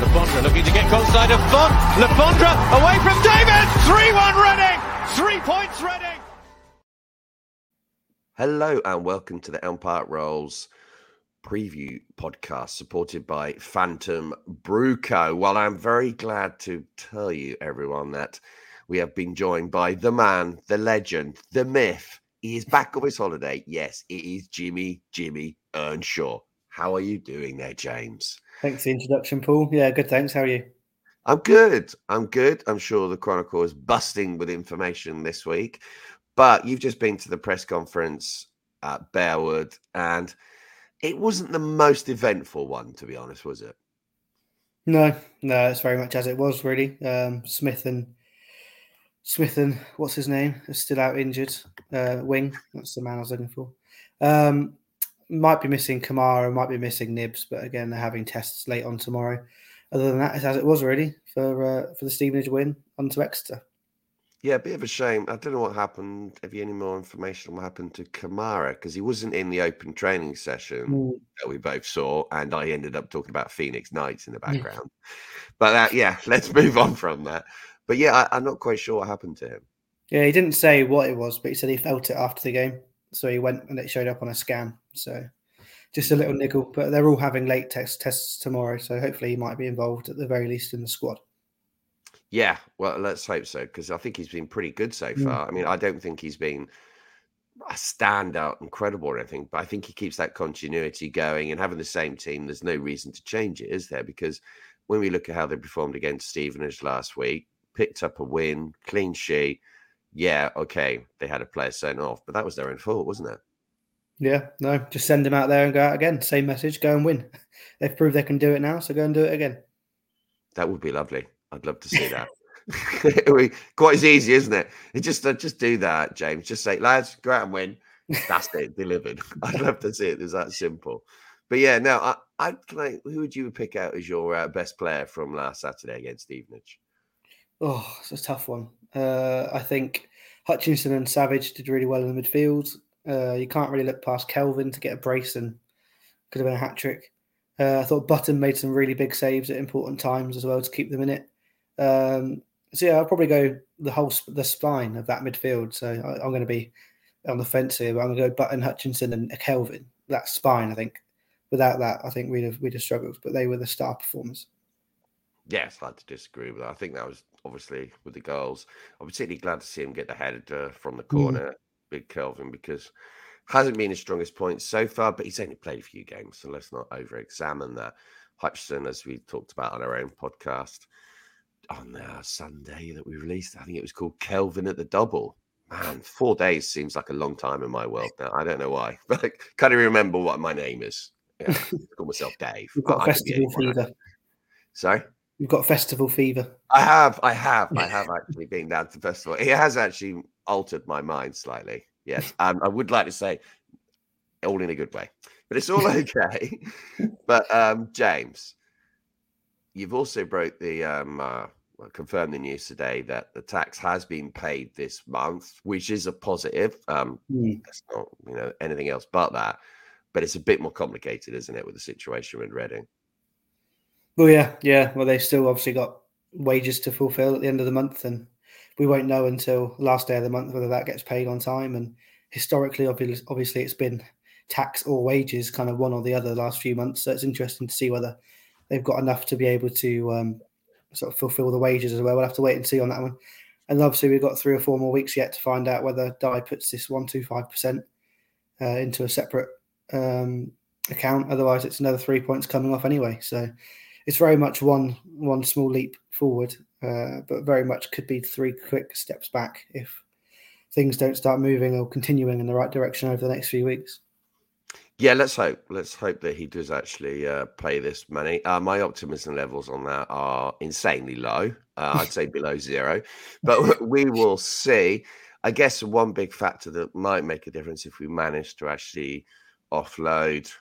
Lafondra looking to get goal side of Font. Lafondra away from David. 3-1 Reading. Three points Reading. Hello and welcome to the Elm Park Roars preview podcast supported by Phantom Brewco. Well, I'm very glad to tell you, everyone, that we have been joined by the man, the legend, the myth. He is back on his holiday. Yes, it is Jimmy, Jimmy Earnshaw. How are you doing there, James? Thanks for the introduction, Paul. Yeah, good. Thanks. How are you? I'm good. I'm good. I'm sure the Chronicle is busting with information this week. But you've just been to the press conference at Bearwood, and it wasn't the most eventful one, to be honest, was it? No, no, it's very much as it was, really. Um, Smith and Smith and what's his name is still out injured. Uh, wing, that's the man I was looking for. Um, might be missing Kamara, might be missing Nibs, but again, they're having tests late on tomorrow. Other than that, it's as it was really for uh, for the Stevenage win onto Exeter. Yeah, a bit of a shame. I don't know what happened. Have you any more information on what happened to Kamara? Because he wasn't in the open training session mm. that we both saw, and I ended up talking about Phoenix Knights in the background. but uh, yeah, let's move on from that. But yeah, I, I'm not quite sure what happened to him. Yeah, he didn't say what it was, but he said he felt it after the game. So he went and it showed up on a scan. So just a little niggle, but they're all having late test tests tomorrow. So hopefully he might be involved at the very least in the squad. Yeah, well, let's hope so because I think he's been pretty good so mm. far. Mm. I mean, I don't think he's been a standout, incredible or anything, but I think he keeps that continuity going and having the same team. There's no reason to change it, is there? Because when we look at how they performed against Stevenage last week, picked up a win, clean sheet. Yeah, okay, they had a player sent off, but that was their own fault, wasn't it? Yeah, no, just send them out there and go out again. Same message, go and win. They've proved they can do it now, so go and do it again. That would be lovely. I'd love to see that. quite as easy, isn't it? it just uh, just do that, James. Just say, lads, go out and win. That's it, delivered. I'd love to see it. It's that simple. But yeah, now I, I like. who would you pick out as your uh, best player from last Saturday against Stevenage? Oh, it's a tough one. Uh, I think Hutchinson and Savage did really well in the midfield. Uh, you can't really look past Kelvin to get a brace and could have been a hat trick. Uh, I thought Button made some really big saves at important times as well to keep them in it. Um, so yeah, I'll probably go the whole the spine of that midfield. So I, am going to be on the fence here, but I'm going to go Button, Hutchinson, and Kelvin. That spine, I think. Without that, I think we'd have we'd have struggled. But they were the star performers. Yes, I'd disagree with that. I think that was obviously with the goals. I'm particularly glad to see him get the header from the mm. corner, mm. big Kelvin, because hasn't been his strongest point so far, but he's only played a few games, so let's not over examine that. Hutchinson, as we talked about on our own podcast on uh, Sunday that we released, I think it was called Kelvin at the double. Man, four days seems like a long time in my world now. I don't know why, but I can't even remember what my name is. Yeah, I call myself Dave. You've got festival fever. Sorry? You've got festival fever. I have, I have, I have actually been down to the festival. It has actually altered my mind slightly. Yes, um, I would like to say all in a good way, but it's all okay. but um, James, you've also broke the um, uh, well, confirmed the news today that the tax has been paid this month, which is a positive. Um, mm. That's not you know anything else but that, but it's a bit more complicated, isn't it, with the situation with Reading? Well, yeah, yeah. Well, they've still obviously got wages to fulfil at the end of the month, and we won't know until last day of the month whether that gets paid on time. And historically, obviously, it's been tax or wages, kind of one or the other, the last few months. So it's interesting to see whether they've got enough to be able to um, sort of fulfil the wages as well. We'll have to wait and see on that one. And obviously, we've got three or four more weeks yet to find out whether Dai puts this one two five percent uh, into a separate um, account. Otherwise, it's another three points coming off anyway. So it's very much one one small leap forward, uh, but very much could be three quick steps back if things don't start moving or continuing in the right direction over the next few weeks. Yeah, let's hope. Let's hope that he does actually uh, pay this money. Uh, my optimism levels on that are insanely low. Uh, I'd say below zero, but we will see. I guess one big factor that might make a difference if we manage to actually offload.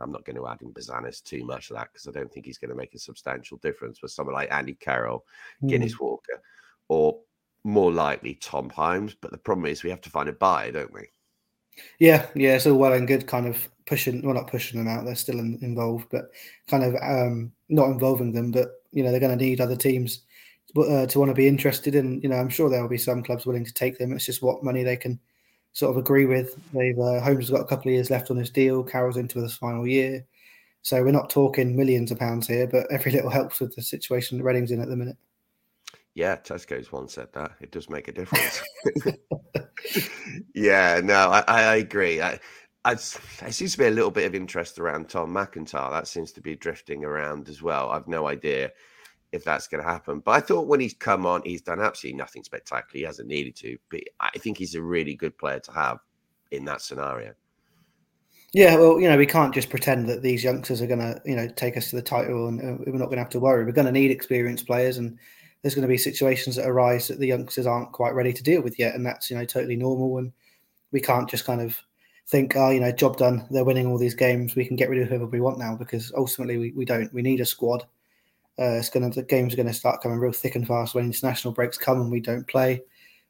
I'm not going to add in Bouzanis too much of that because I don't think he's going to make a substantial difference. But someone like Andy Carroll, mm. Guinness Walker, or more likely Tom Holmes. But the problem is we have to find a buyer, don't we? Yeah, yeah, it's all well and good, kind of pushing. Well, not pushing them out; they're still in, involved, but kind of um, not involving them. But you know, they're going to need other teams uh, to want to be interested in. You know, I'm sure there will be some clubs willing to take them. It's just what money they can sort of agree with. They've uh, Holmes has got a couple of years left on his deal. Carroll's into his final year, so we're not talking millions of pounds here, but every little helps with the situation that Reading's in at the minute. Yeah, Tesco's once said that. It does make a difference. yeah, no, I, I agree. I, I, there seems to be a little bit of interest around Tom McIntyre. That seems to be drifting around as well. I've no idea if that's going to happen. But I thought when he's come on, he's done absolutely nothing spectacular. He hasn't needed to, but I think he's a really good player to have in that scenario. Yeah, well, you know, we can't just pretend that these youngsters are going to, you know, take us to the title, and uh, we're not going to have to worry. We're going to need experienced players, and there's going to be situations that arise that the youngsters aren't quite ready to deal with yet, and that's you know totally normal. And we can't just kind of think, oh, you know, job done. They're winning all these games. We can get rid of whoever we want now because ultimately we, we don't. We need a squad uh, it's going to the games are going to start coming real thick and fast when international breaks come and we don't play.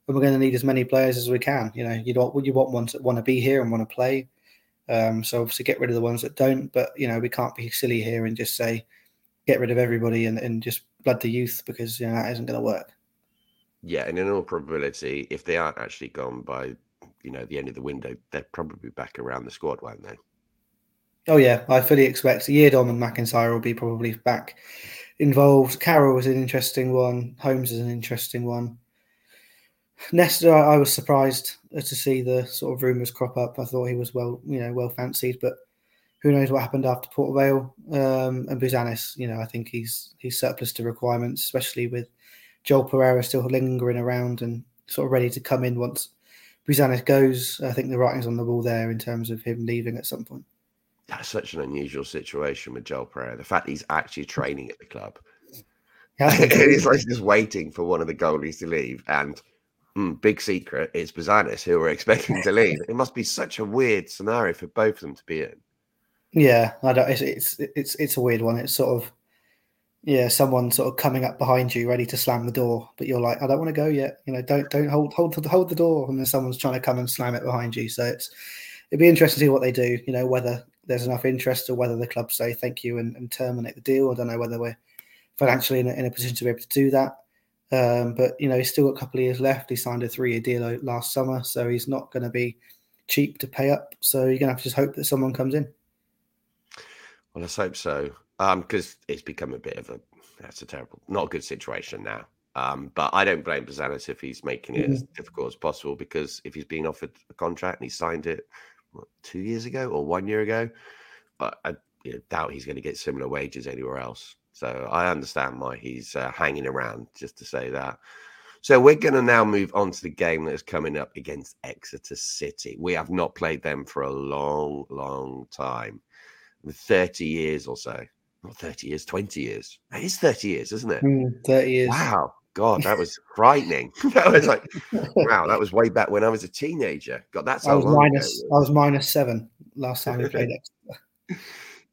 And we're going to need as many players as we can. You know, you don't you want ones that want to be here and want to play. Um, so obviously get rid of the ones that don't. But you know, we can't be silly here and just say get rid of everybody and, and just blood the youth because you know that isn't going to work. Yeah, and in all probability, if they aren't actually gone by you know the end of the window, they're probably back around the squad, won't they? Oh yeah, I fully expect Yiadom and McIntyre will be probably back involved. Carroll was an interesting one. Holmes is an interesting one. Nesta, I was surprised to see the sort of rumours crop up. I thought he was well, you know, well fancied, but who knows what happened after Port Vale um, and Bouzanis. You know, I think he's he's surplus to requirements, especially with Joel Pereira still lingering around and sort of ready to come in once Bouzanis goes. I think the writing's on the wall there in terms of him leaving at some point that's such an unusual situation with Joel Pereira. The fact he's actually training at the club. Yeah, he's like just waiting for one of the goalies to leave. And mm, big secret, it's Bouzanis who we're expecting to leave. It must be such a weird scenario for both of them to be in. Yeah, I don't. It's it's it's, it's a weird one. It's sort of yeah, someone sort of coming up behind you, ready to slam the door, but you're like, I don't want to go yet. You know, don't don't hold hold hold the door, and then someone's trying to come and slam it behind you. So it's it'd be interesting to see what they do. You know, whether there's enough interest or whether the club say thank you and, and terminate the deal. I don't know whether we're financially in a, in a position to be able to do that. Um, but you know, he's still got a couple of years left. He signed a three-year deal last summer, so he's not going to be cheap to pay up. So you're going to have to just hope that someone comes in. Well, let's hope so, because um, it's become a bit of a that's a terrible, not a good situation now. Um, but I don't blame Bouzanis if he's making it mm-hmm. as difficult as possible because if he's being offered a contract and he signed it what, two years ago or one year ago. But I you know, doubt he's going to get similar wages anywhere else. So I understand why he's uh, hanging around, just to say that. So we're going to now move on to the game that is coming up against Exeter City. We have not played them for a long, long time 30 years or so. Not 30 years, 20 years. It is 30 years, isn't it? Mm, 30 years. Wow. God, that was frightening. that was like, wow, that was way back when I was a teenager. God, that's I was minus. Ago. I was minus seven last time we played it.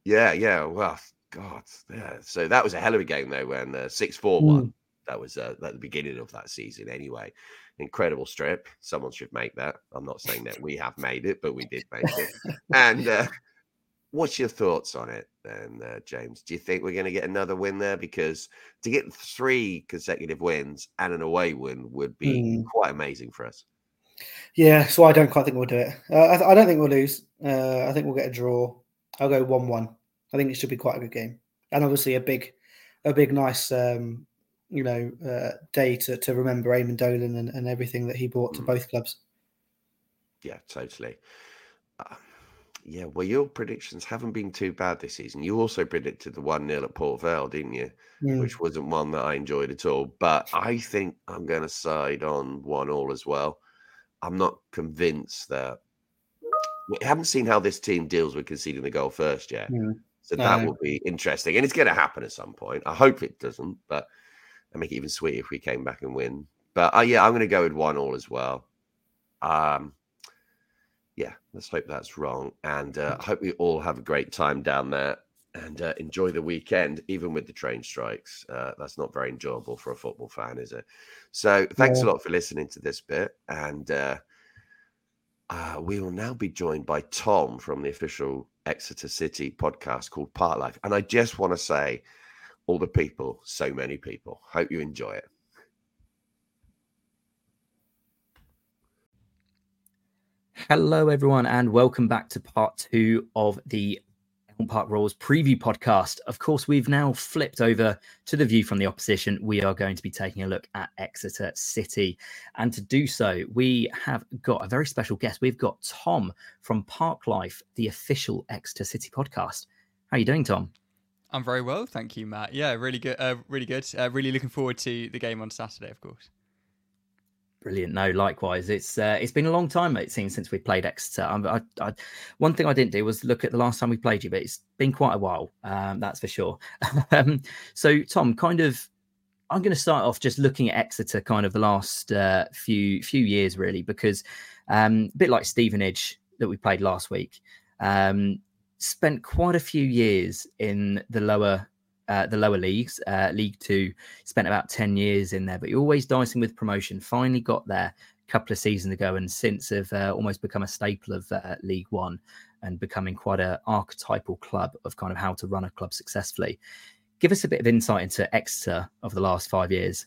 yeah, yeah. Well, God, yeah. So that was a hell of a game though. When uh, six four one. Mm. That was uh, at the beginning of that season, anyway. Incredible strip. Someone should make that. I'm not saying that we have made it, but we did make it. and uh, what's your thoughts on it then, uh, James? Do you think we're going to get another win there? Because to get three consecutive wins and an away win would be mm. quite amazing for us. Yeah, so I don't quite think we'll do it. Uh, I, I, don't think we'll lose. Uh, I think we'll get a draw. I'll go one-one. I think it should be quite a good game, and obviously a big, a big nice, um, you know, uh, day to, to remember Eamonn Dolan and, and everything that he brought to mm. both clubs. Yeah, totally. Yeah, well, your predictions haven't been too bad this season. You also predicted the 1 0 at Port Vale, didn't you? Mm. Which wasn't one that I enjoyed at all. But I think I'm going to side on 1 all as well. I'm not convinced that we haven't seen how this team deals with conceding the goal first yet. Mm. So that will be interesting. And it's going to happen at some point. I hope it doesn't, but I make it even sweeter if we came back and win. But uh, yeah, I'm going to go with 1 all as well. Um, yeah, let's hope that's wrong. And uh, I hope we all have a great time down there and uh, enjoy the weekend, even with the train strikes. Uh, that's not very enjoyable for a football fan, is it? So thanks yeah. a lot for listening to this bit. And uh, uh, we will now be joined by Tom from the official Exeter City podcast called Park Life. And I just want to say, all the people, so many people. Hope you enjoy it. Hello, everyone, and welcome back to part two of the Elm Park Roars preview podcast. Of course, we've now flipped over to the view from the opposition. We are going to be taking a look at Exeter City. And to do so, we have got a very special guest. We've got Tom from Park Life, the official Exeter City podcast. How are you doing, Tom? I'm very well, thank you, Matt. Yeah, really good. Uh, really good. Uh, really looking forward to the game on Saturday, of course. Brilliant. No, likewise. It's uh, it's been a long time, it seems, since we played Exeter. I, I, one thing I didn't do was look at the last time we played you, but it's been quite a while. Um, that's for sure. um, so, Tom, kind of, I'm going to start off just looking at Exeter, kind of the last uh, few few years, really, because um, a bit like Stevenage that we played last week, um, spent quite a few years in the lower uh, the lower leagues. Uh, League Two spent about ten years in there, but you're always dicing with promotion. Finally got there a couple of seasons ago, and since have uh, almost become a staple of uh, League One and becoming quite an archetypal club of kind of how to run a club successfully. Give us a bit of insight into Exeter of the last five years.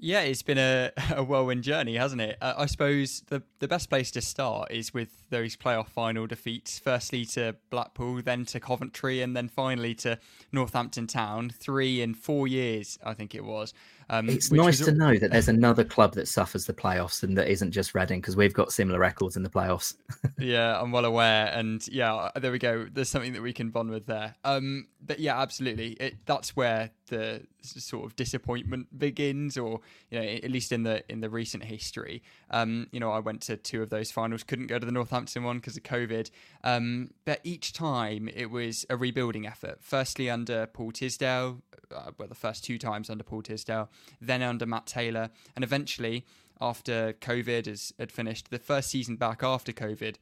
Yeah, it's been a, a whirlwind journey, hasn't it? Uh, I suppose the, the best place to start is with those playoff final defeats. Firstly to Blackpool, then to Coventry, and then finally to Northampton Town. Three in four years, I think it was. Um, it's nice was... to know that there's another club that suffers the playoffs and that isn't just Reading because we've got similar records in the playoffs. yeah, I'm well aware, and yeah, uh, there we go. There's something that we can bond with there. Um, but yeah, absolutely, it, that's where the sort of disappointment begins, or you know, at least in the in the recent history. Um, you know, I went to two of those finals, couldn't go to the Northampton one because of COVID. Um, but each time it was a rebuilding effort. Firstly under Paul Tisdale, uh, well, the first two times under Paul Tisdale, then under Matt Taylor, and eventually after COVID has, had finished, the first season back after COVID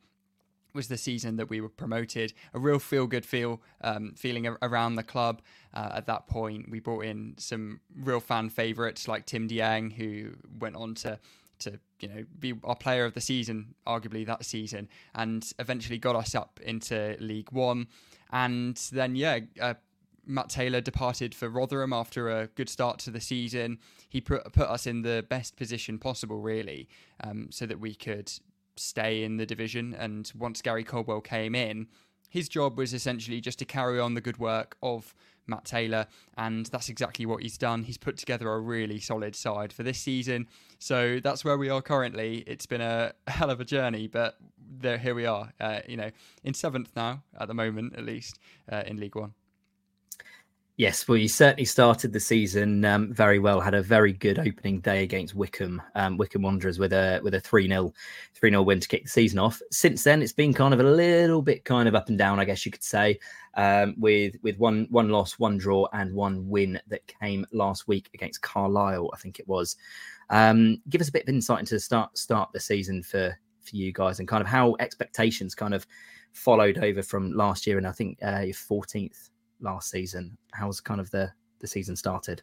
was the season that we were promoted. A real feel good feel um, feeling around the club. Uh, at that point, we brought in some real fan favourites like Tim Dieng, who went on to to you know be our player of the season, arguably that season, and eventually got us up into League One. And then yeah, uh, Matt Taylor departed for Rotherham after a good start to the season. He put put us in the best position possible, really, um, so that we could stay in the division. And once Gary Caldwell came in, his job was essentially just to carry on the good work of Matt Taylor, and that's exactly what he's done. He's put together a really solid side for this season. So that's where we are currently. It's been a hell of a journey, but there, here we are. Uh, you know, in seventh now at the moment, at least uh, in League One. Yes, well, you certainly started the season um, very well. Had a very good opening day against Wycombe, um, Wycombe Wanderers, with a with a three 0 three 0 win to kick the season off. Since then, it's been kind of a little bit kind of up and down, I guess you could say, um, with with one one loss, one draw, and one win that came last week against Carlisle, I think it was. Um, give us a bit of insight into the start start the season for for you guys and kind of how expectations kind of followed over from last year, and I think uh, your fourteenth last season. How's kind of the the season started?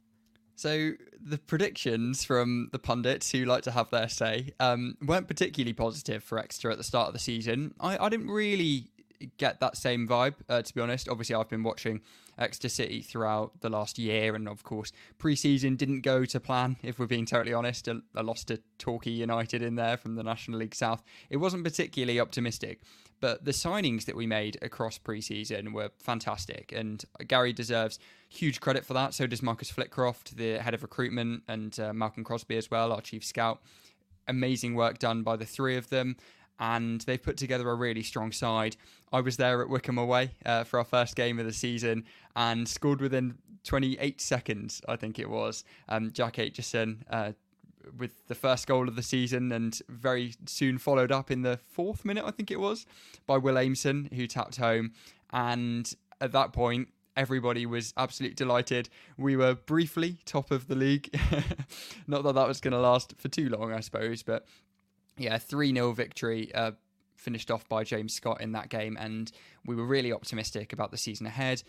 So the predictions from the pundits who like to have their say um, weren't particularly positive for Exeter at the start of the season. I, I didn't really get that same vibe, uh, to be honest. Obviously, I've been watching Exeter City throughout the last year, and of course, pre-season didn't go to plan. If we're being totally honest, a, a loss to Torquay United in there from the National League South, it wasn't particularly optimistic. But the signings that we made across pre-season were fantastic, and Gary deserves huge credit for that. So does Marcus Flitcroft, the head of recruitment, and uh, Malcolm Crosby as well, our chief scout. Amazing work done by the three of them and they've put together a really strong side. I was there at Wycombe away uh, for our first game of the season and scored within 28 seconds, I think it was. Um, Jack Aitchison uh, with the first goal of the season and very soon followed up in the fourth minute, I think it was, by Will Aimson, who tapped home. And at that point, everybody was absolutely delighted. We were briefly top of the league. Not that that was going to last for too long, I suppose, but yeah, 3 0 victory. Uh, finished off by James Scott in that game, and we were really optimistic about the season ahead.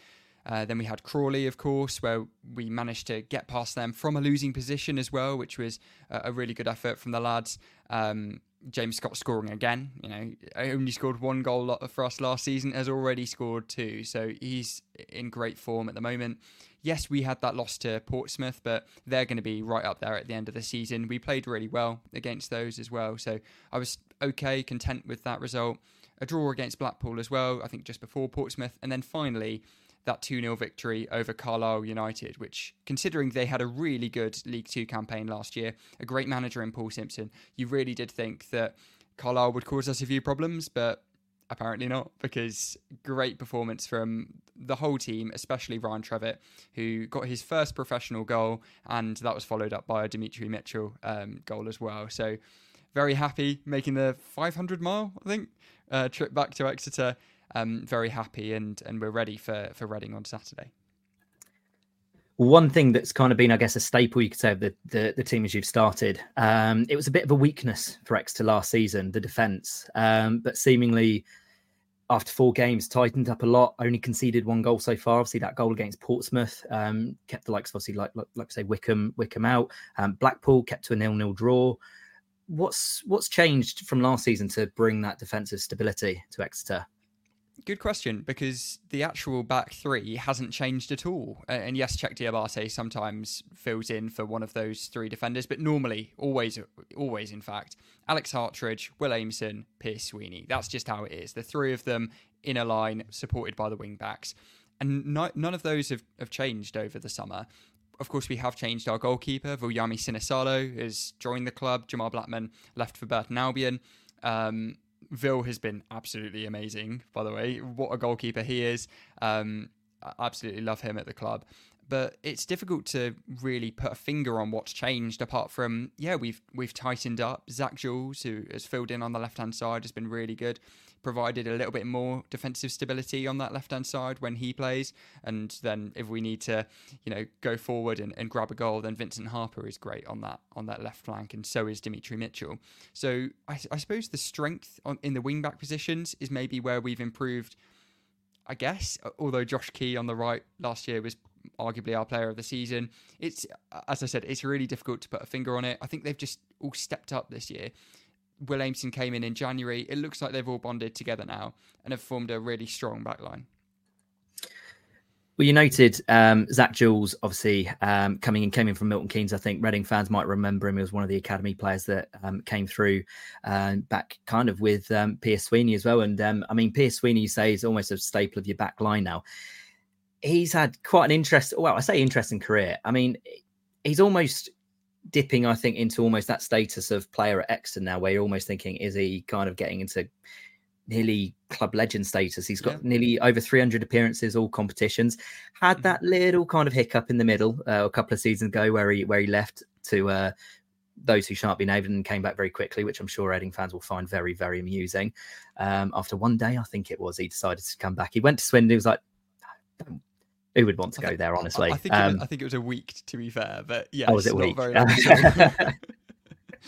Uh, then we had Crawley, of course, where we managed to get past them from a losing position as well, which was a, really good effort from the lads. Um, James Scott scoring again. You know, only scored one goal for us last season, has already scored two, so he's in great form at the moment. Yes, we had that loss to Portsmouth, but they're going to be right up there at the end of the season. We played really well against those as well, so I was okay, content with that result. A draw against Blackpool as well, I think just before Portsmouth, and then finally that 2 0 victory over Carlisle United, which, considering they had a really good League Two campaign last year, a great manager in Paul Simpson, you really did think that Carlisle would cause us a few problems, but apparently not, because great performance from the whole team, especially Ryan Trevitt, who got his first professional goal, and that was followed up by a Demetri Mitchell um, goal as well. So, very happy making the 500 mile, I think, uh, trip back to Exeter um, very happy and and we're ready for for Reading on Saturday. One thing that's kind of been, I guess, a staple you could say of the the, the team as you've started. Um, it was a bit of a weakness for Exeter last season, the defence, um, but seemingly after four games tightened up a lot. Only conceded one goal so far. Obviously, that goal against Portsmouth um, kept the likes of obviously like like, like say Wycombe, Wycombe out. Um, Blackpool kept to a nil nil draw. What's what's changed from last season to bring that defensive stability to Exeter? Good question, because the actual back three hasn't changed at all. And yes, Cheick Diabate sometimes fills in for one of those three defenders, but normally, always, always, in fact, Alex Hartridge, Will Aimson, Pierce Sweeney. That's just how it is. The three of them in a line, supported by the wing backs. And no, none of those have, have changed over the summer. Of course, we have changed our goalkeeper. Viljami Sinisalo has joined the club. Jamal Blackman left for Burton Albion. Um, Vil has been absolutely amazing, by the way. What a goalkeeper he is. Um, I absolutely love him at the club. But it's difficult to really put a finger on what's changed apart from, yeah, we've we've tightened up. Zak Jules, who has filled in on the left hand side, has been really good provided a little bit more defensive stability on that left hand side when he plays. And then if we need to, you know, go forward and, and grab a goal, then Vincent Harper is great on that on that left flank, and so is Demetri Mitchell. So I, I suppose the strength on, in the wing back positions is maybe where we've improved. I guess, although Josh Key on the right last year was arguably our player of the season. It's as I said, it's really difficult to put a finger on it. I think they've just all stepped up this year. Will Aimson came in in January. It looks like they've all bonded together now and have formed a really strong backline. Well, you noted um, Zak Jules, obviously um, coming in, came in from Milton Keynes. I think Reading fans might remember him. He was one of the academy players that um, came through uh, back kind of with um, Pierce Sweeney as well. And um, I mean, Pierce Sweeney, you say, is almost a staple of your back line now. He's had quite an interest. Well, I say interesting career. I mean, he's almost dipping, I think, into almost that status of player at Exeter now, where you're almost thinking, is he kind of getting into nearly club legend status? He's got yeah. nearly over 300 appearances, all competitions. Had mm-hmm. that little kind of hiccup in the middle uh, a couple of seasons ago, where he where he left to uh, those who shan't be named and came back very quickly, which I'm sure Reading fans will find very, very amusing. Um, after one day, I think it was, he decided to come back. He went to Swindon. He was like, don't who would want to go think, there? Honestly, I, I think, um, it was, I think it was a week to be fair, but yeah, oh, was it week?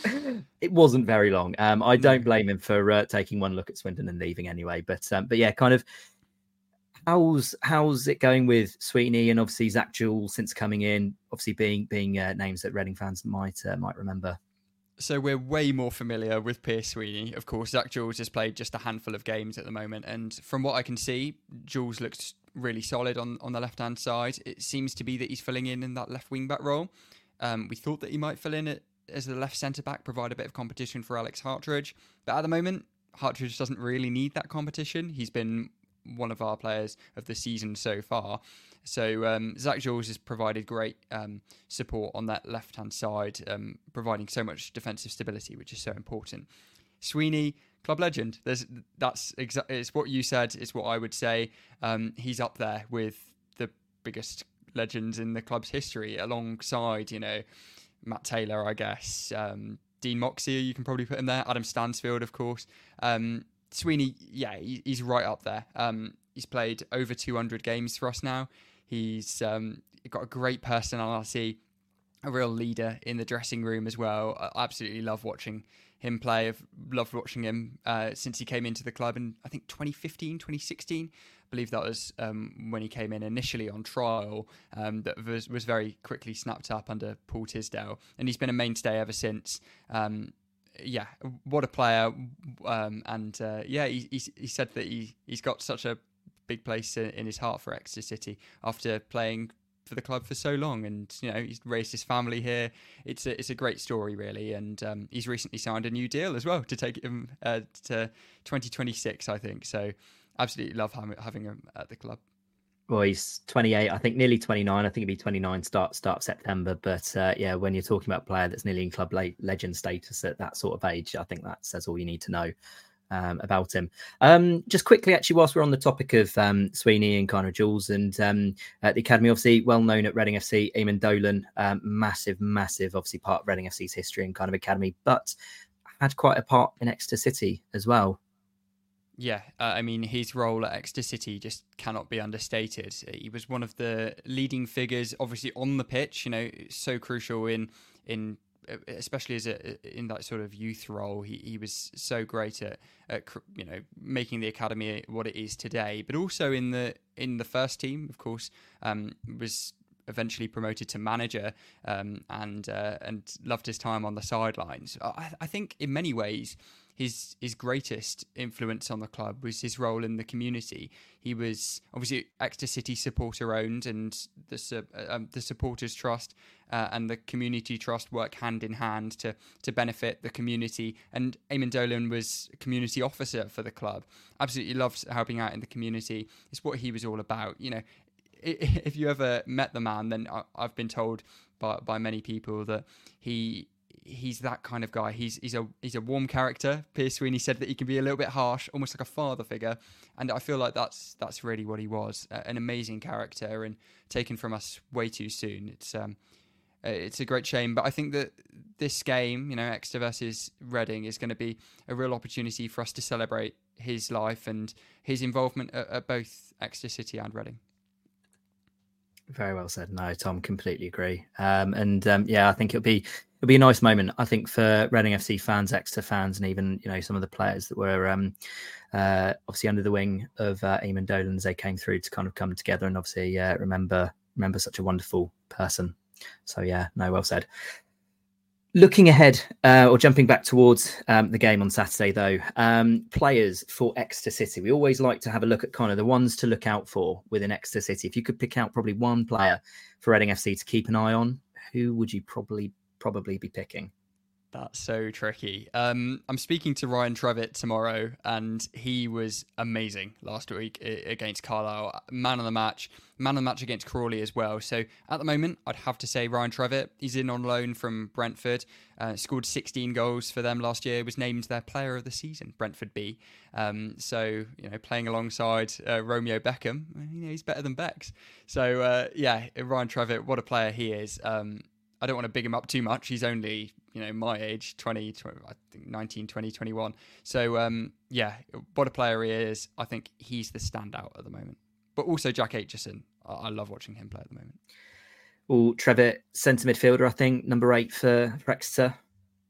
it wasn't very long. Um, I don't blame him for uh, taking one look at Swindon and leaving anyway. But um, but yeah, kind of how's how's it going with Sweeney and obviously Zak Jules since coming in? Obviously being being uh, names that Reading fans might uh, might remember. So we're way more familiar with Pierce Sweeney. Of course, Zak Jules has played just a handful of games at the moment, and from what I can see, Jules looks really solid on, on the left hand side. It seems to be that he's filling in in that left wing back role. Um, we thought that he might fill in as the left centre back, provide a bit of competition for Alex Hartridge, but at the moment, Hartridge doesn't really need that competition. He's been one of our players of the season so far. So um, Zak Jules has provided great um, support on that left hand side, um, providing so much defensive stability, which is so important. Sweeney, club legend. There's that's exactly it's what you said. It's what I would say. Um, he's up there with the biggest legends in the club's history, alongside you know Matt Taylor, I guess. Um, Dean Moxey, you can probably put him there. Adam Stansfield, of course. Um, Sweeney, yeah, he, he's right up there. Um, he's played over 200 games for us now. He's um, got a great personality, a real leader in the dressing room as well. I absolutely love watching him play. I've loved watching him uh, since he came into the club in, I think, 2015, 2016. I believe that was um, when he came in initially on trial, um, that was, was very quickly snapped up under Paul Tisdale. And he's been a mainstay ever since. Um, yeah, what a player. Um, and uh, yeah, he, he, he said that he, he's got such a big place in, in his heart for Exeter City after playing for the club for so long, and you know he's raised his family here. It's a it's a great story, really, and um, he's recently signed a new deal as well to take him uh, to 2026, I think. So, absolutely love having him at the club. Well, he's 28, I think nearly 29. I think he'd be 29 start start September. But uh, yeah, when you're talking about a player that's nearly in club legend status at that sort of age, I think that says all you need to know um, about him. Um, just quickly, actually, whilst we're on the topic of um, Sweeney and kind of Jules and um, at the academy, obviously well known at Reading FC, Eamonn Dolan, um, massive, massive, obviously part of Reading FC's history and kind of academy, but had quite a part in Exeter City as well. Yeah, uh, I mean, his role at Exeter City just cannot be understated. He was one of the leading figures, obviously on the pitch. You know, so crucial in in especially as a, in that sort of youth role, he, he was so great at, at you know making the academy what it is today. But also in the in the first team, of course, um, was eventually promoted to manager um, and uh, and loved his time on the sidelines. I, I think in many ways his his greatest influence on the club was his role in the community. He was obviously Exeter City supporter owned, and the uh, um, the supporters trust uh, and the community trust work hand in hand to to benefit the community. And Eamonn Dolan was community officer for the club. Absolutely loves helping out in the community. It's what he was all about. You know, if you ever met the man, then I've been told by by many people that he he's that kind of guy. He's he's a he's a warm character. Pierce Sweeney said that he can be a little bit harsh, almost like a father figure, and I feel like that's that's really what he was. Uh, an amazing character and taken from us way too soon. It's um it's a great shame, but I think that this game, you know, Exeter versus Reading, is going to be a real opportunity for us to celebrate his life and his involvement at, at both Exeter City and Reading. Very well said. No, Tom, completely agree. Um, and um, yeah, I think it'll be it'll be a nice moment. I think for Reading FC fans, Exeter fans, and even you know some of the players that were um, uh, obviously under the wing of uh, Eamonn Dolan as they came through to kind of come together and obviously uh, remember remember such a wonderful person. So yeah, no, well said. Looking ahead, uh, or jumping back towards um, the game on Saturday, though, um, players for Exeter City. We always like to have a look at kind of the ones to look out for within Exeter City. If you could pick out probably one player for Reading FC to keep an eye on, who would you probably probably be picking? That's so tricky. Um, I'm speaking to Ryan Trevitt tomorrow, and he was amazing last week against Carlisle. Man of the match, man of the match against Crawley as well. So at the moment, I'd have to say Ryan Trevitt. He's in on loan from Brentford. Uh, scored 16 goals for them last year. Was named their player of the season, Brentford B. Um, so you know, playing alongside uh, Romeo Beckham, you know, he's better than Becks. So uh, yeah, Ryan Trevitt, what a player he is. Um, I don't want to big him up too much. He's only, you know, my age, 20, 20 I think 19, 20, 21. So, um, yeah, what a player he is. I think he's the standout at the moment. But also Jack Aitchison. I, I love watching him play at the moment. Well, Trevor, centre midfielder, I think, number eight for, for Exeter.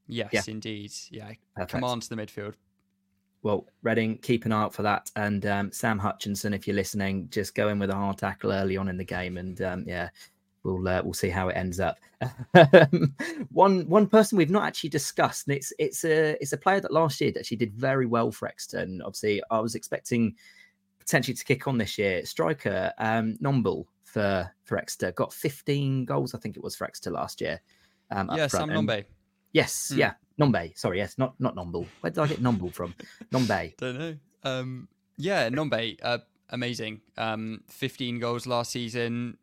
Yes, yeah. indeed. Yeah, Perfect. commands the midfield. Well, Reading, keep an eye out for that. And um, Sam Hutchinson, if you're listening, just go in with a hard tackle early on in the game. And um, yeah, we'll uh, we'll see how it ends up. one one person we've not actually discussed, and it's it's a it's a player that last year actually did very well for Exeter. Obviously, I was expecting potentially to kick on this year. Striker um, Nomble for for Exeter got 15 goals, I think it was for Exeter last year. Um, yeah, Sam Nombe. Yes, mm. yeah, Nombe. Sorry, yes, not not Nomble. Where did I get Nomble from? Nombe. Don't know. Um, yeah, Nombe, uh, amazing. Um, 15 goals last season.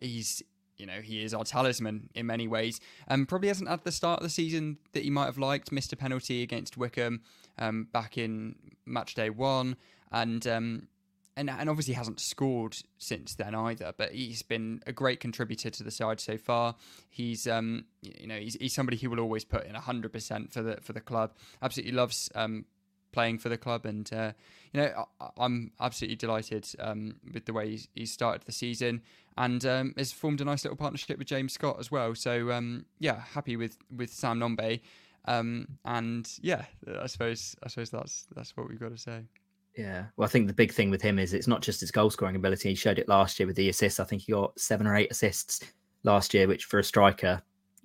He's you know, he is our talisman in many ways. Um, probably hasn't had the start of the season that he might have liked. Missed a penalty against Wycombe um, back in match day one, and um, and and obviously hasn't scored since then either. But he's been a great contributor to the side so far. He's um you know he's, he's somebody who will always put in hundred percent for the for the club. Absolutely loves um playing for the club, and uh, you know I, am absolutely delighted um, with the way he's, he's started the season, and um, has formed a nice little partnership with James Scott as well. So um, yeah, happy with with Sam Nombe, um, and yeah, I suppose I suppose that's that's what we've got to say. Yeah, well, I think the big thing with him is it's not just his goal scoring ability. He showed it last year with the assists. I think he got seven or eight assists last year, which for a striker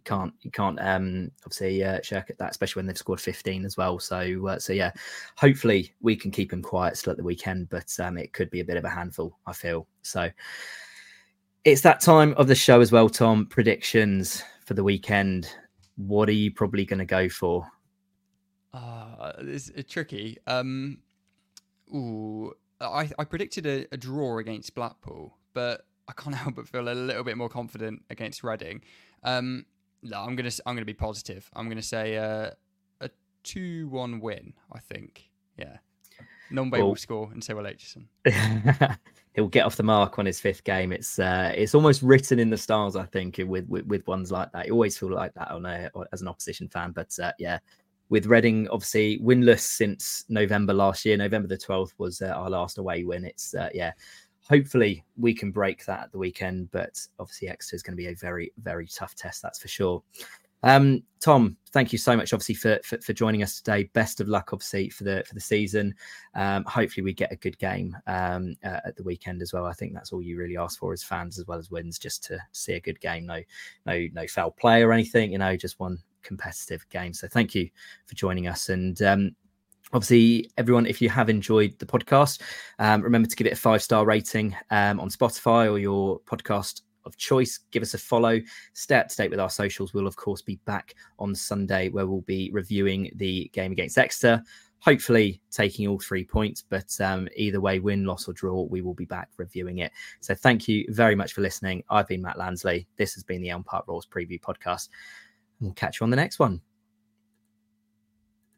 can't you can't um obviously uh, shirk at that, especially when they've scored 15 as well. So uh, so yeah, hopefully we can keep him quiet still at the weekend, but um it could be a bit of a handful. I feel so. It's that time of the show as well, Tom. Predictions for the weekend. What are you probably going to go for? Uh, it's, it's tricky. Um, ooh, I, I predicted a, a, draw against Blackpool, but I can't help but feel a little bit more confident against Reading. Um, no, I'm gonna I'm gonna be positive. I'm gonna say uh, a two-one win. I think. Yeah. Nombe well, will score and so will Aitchison. He'll get off the mark on his fifth game. It's uh, it's almost written in the stars, I think, with with, with ones like that. You always feel like that on a, as an opposition fan, but uh, yeah, with Reading obviously winless since November last year. November the 12th was uh, our last away win. It's, uh, yeah, hopefully we can break that at the weekend, but obviously Exeter is going to be a very, very tough test, that's for sure. Um, Tom, thank you so much, obviously, for, for, for joining us today. Best of luck, obviously, for the for the season. Um, hopefully, we get a good game um, uh, at the weekend as well. I think that's all you really ask for as fans, as well as wins, just to see a good game. No, no, no foul play or anything. You know, just one competitive game. So thank you for joining us. And um, obviously, everyone, if you have enjoyed the podcast, um, remember to give it a five star rating um, on Spotify or your podcast of choice. Give us a follow. Stay up to date with our socials. We'll, of course, be back on Sunday where we'll be reviewing the game against Exeter. Hopefully, taking all three points, but um, either way, win, loss, or draw, we will be back reviewing it. So, thank you very much for listening. I've been Matt Lansley. This has been the Elm Park Roars Preview Podcast. We'll catch you on the next one.